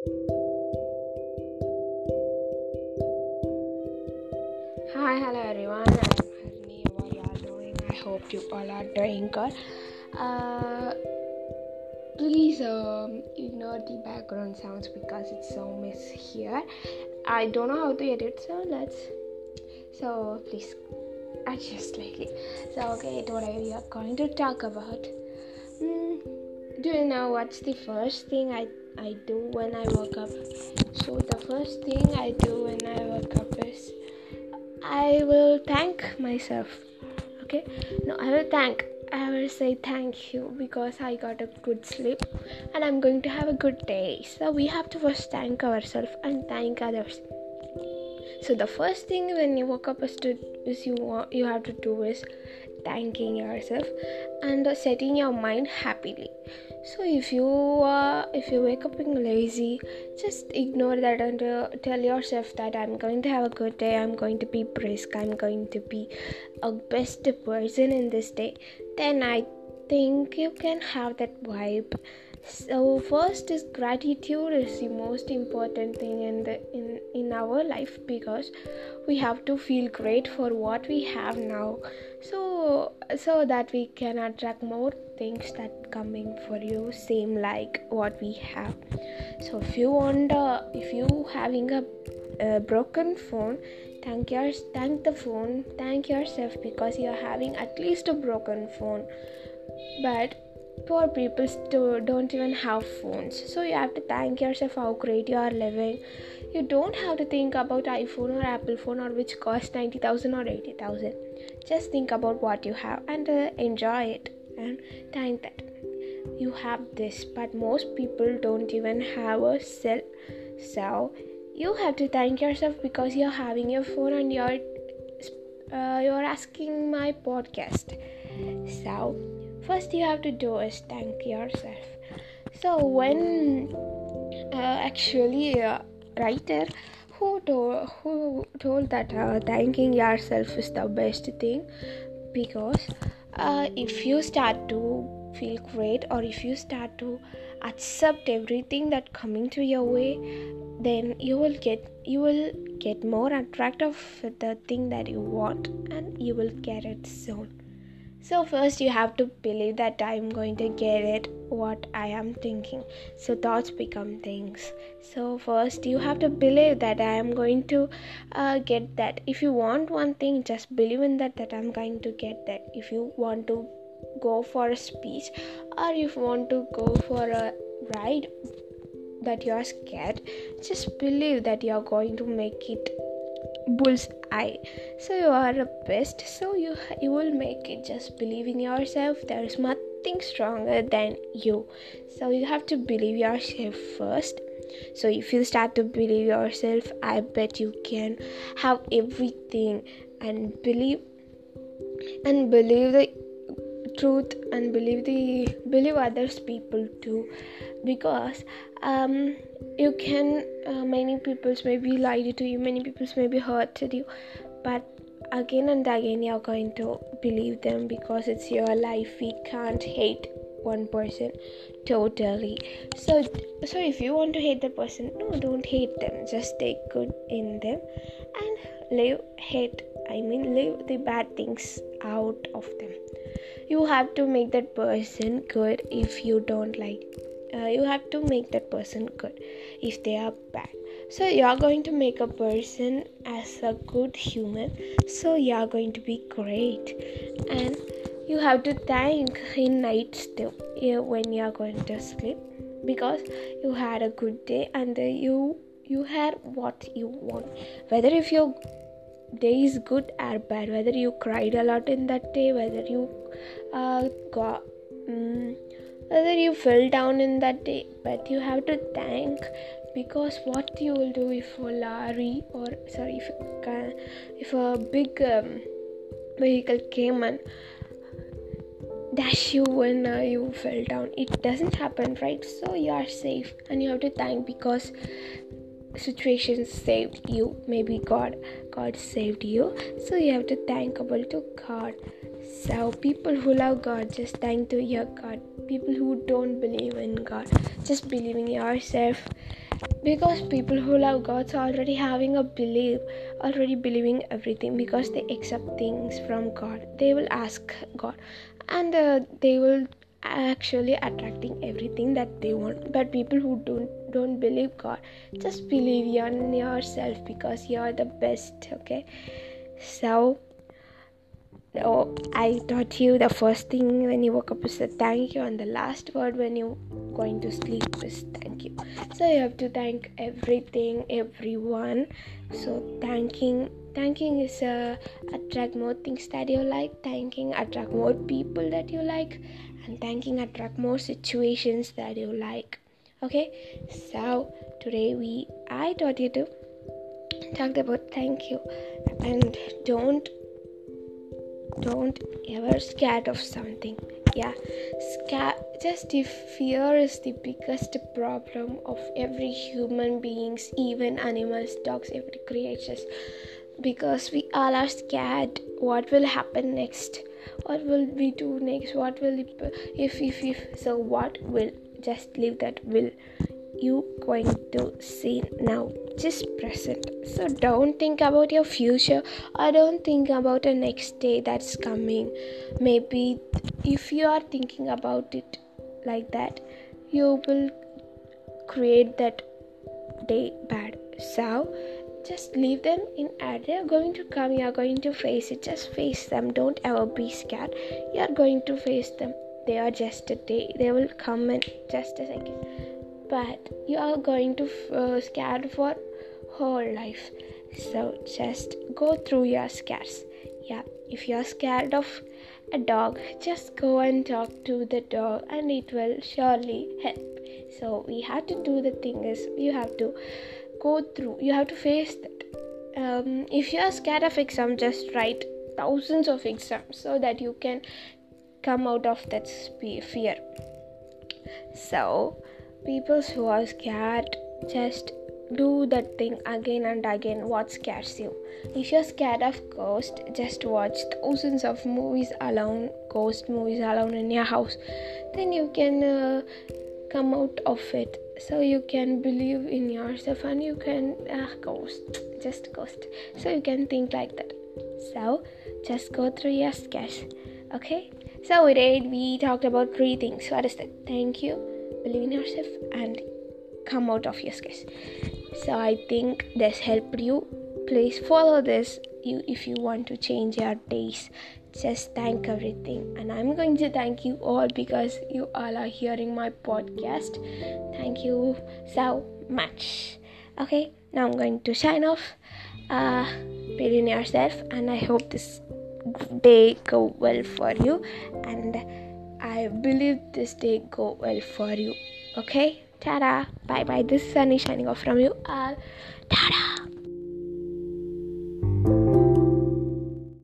Hi, hello everyone. I'm are you all doing? I hope you all are doing good. Uh, please um, ignore the background sounds because it's so mess here. I don't know how to edit, so let's. So please adjust slightly. So okay, today we are going to talk about. Mm, do you know what's the first thing I I do when I wake up? So the first thing I do when I wake up is I will thank myself. Okay, no, I will thank. I will say thank you because I got a good sleep and I'm going to have a good day. So we have to first thank ourselves and thank others. So the first thing when you woke up is to is you want, you have to do is thanking yourself and setting your mind happily so if you uh, if you wake up being lazy just ignore that and uh, tell yourself that i'm going to have a good day i'm going to be brisk i'm going to be a best person in this day then i think you can have that vibe. So first is gratitude is the most important thing in the in in our life because we have to feel great for what we have now. So so that we can attract more things that coming for you same like what we have. So if you want uh, if you having a, a broken phone thank your thank the phone thank yourself because you're having at least a broken phone. But poor people don't even have phones. So you have to thank yourself how great you are living you don't have to think about iphone or apple phone or which cost 90000 or 80000 just think about what you have and uh, enjoy it and thank that you have this. But most people don't even have a cell. So you have to thank yourself because you're having your phone and you're uh, you're asking my podcast. So first you have to do is thank yourself. So when uh, actually a writer who told, who told that uh, thanking yourself is the best thing because uh, if you start to feel great or if you start to accept everything that coming to your way then you will get you will get more attractive with the thing that you want and you will get it soon so, first, you have to believe that I'm going to get it what I am thinking. So, thoughts become things. So, first, you have to believe that I am going to uh, get that. If you want one thing, just believe in that, that I'm going to get that. If you want to go for a speech or if you want to go for a ride that you're scared, just believe that you're going to make it bull's eye so you are the best. So you you will make it. Just believe in yourself. There is nothing stronger than you. So you have to believe yourself first. So if you start to believe yourself i bet you can have everything and believe and believe the truth and believe the believe others people too. Because um you can uh, many peoples may be lied to you many peoples may be hurted you but again and again you're going to believe them because it's your life. We can't hate one person totally. So so if you want to hate the person no don't hate them. Just take good in them and live hate i mean live the bad things out of them you have to make that person good if you don't like uh, you have to make that person good if they are bad. So you are going to make a person as a good human. So you are going to be great. And you have to thank in nights too when you are going to sleep. Because you had a good day and you you had what you want. Whether if your day is good or bad. Whether you cried a lot in that day whether you uh, got um, whether you fell down in that day but you have to thank because what you will do if a lorry or sorry if a, if a big um, vehicle came and dash you when uh, you fell down. It doesn't happen right? So you are safe and you have to thank because situations saved you. Maybe god god saved you. So you have to thank about to god. So people who love god just thank to your god. People who don't believe in god just believe in yourself. Because people who love god's already having a belief already believing everything because they accept things from god. They will ask god and uh, they will actually attracting everything that they want but people who don't don't believe god just believe in yourself because you're the best okay so oh, I taught you the first thing when you woke up is thank you, and the last word when you going to sleep is thank you. So you have to thank everything, everyone. So thanking, thanking is uh, attract more things that you like. Thanking attract more people that you like, and thanking attract more situations that you like. Okay, so today we I taught you to talk about thank you, and don't don't ever scared of something. Yeah? Sca- just if fear is the biggest problem of every human beings even animals dogs every creatures because we all are scared what will happen next what will we do next what will if if if. So what will just leave that will you going to see now. Just present. So don't think about your future or don't think about the next day that's coming. Maybe if you are thinking about it like that you will create that day bad. So just leave them in air they're going to come. You're going to face it. Just face them. Don't ever be scared. You're going to face them. They are just a day. They will come in just a second. But you are going to uh, scared for whole life. So just go through your scares. Yeah. If you're scared of a dog just go and talk to the dog and it will surely help. So we have to do the thing is you have to go through you have to face that. Um, if you're scared of exam just write thousands of exams so that you can come out of that fear. So people who are scared just do that thing again and again. What scares you? If you're scared of ghost just watch thousands of movies alone ghost movies alone in your house. Then you can uh, come out of it so you can believe in yourself and you can uh, ghost just ghost. So you can think like that. So just go through your scares okay? So we did we talked about three things. What is that? Thank you believe in yourself and come out of your stress so i think this helped you. Please follow this you if you want to change your days just thank everything and i'm going to thank you all because you all are hearing my podcast thank you so much okay now i'm going to sign off uh believe in yourself and i hope this day go well for you and I believe this day go well for you. Okay? Tada! Bye bye. This sun is Sunny shining off from you all. Tada!